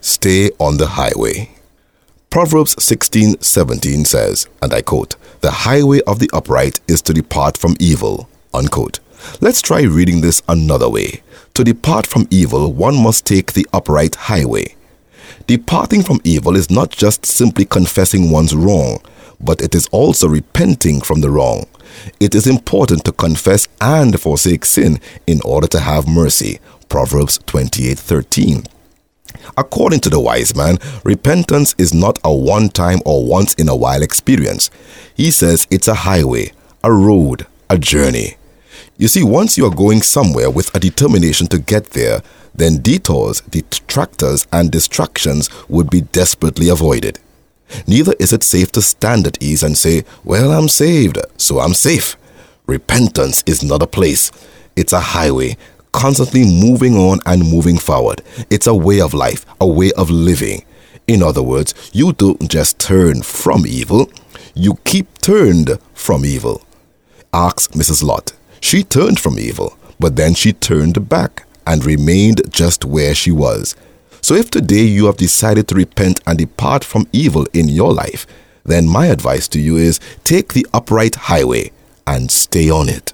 Stay on the highway. Proverbs 16:17 says, and I quote, "The highway of the upright is to depart from evil." Unquote. Let's try reading this another way. To depart from evil, one must take the upright highway. Departing from evil is not just simply confessing one's wrong, but it is also repenting from the wrong. It is important to confess and forsake sin in order to have mercy. Proverbs 28:13. According to the wise man, repentance is not a one time or once in a while experience. He says it's a highway, a road, a journey. You see, once you are going somewhere with a determination to get there, then detours, detractors, and distractions would be desperately avoided. Neither is it safe to stand at ease and say, Well, I'm saved, so I'm safe. Repentance is not a place, it's a highway, constantly moving on and moving forward. It's a way of life, a way of living. In other words, you don't just turn from evil, you keep turned from evil. Ask Mrs. Lot. She turned from evil, but then she turned back and remained just where she was. So if today you have decided to repent and depart from evil in your life, then my advice to you is take the upright highway and stay on it.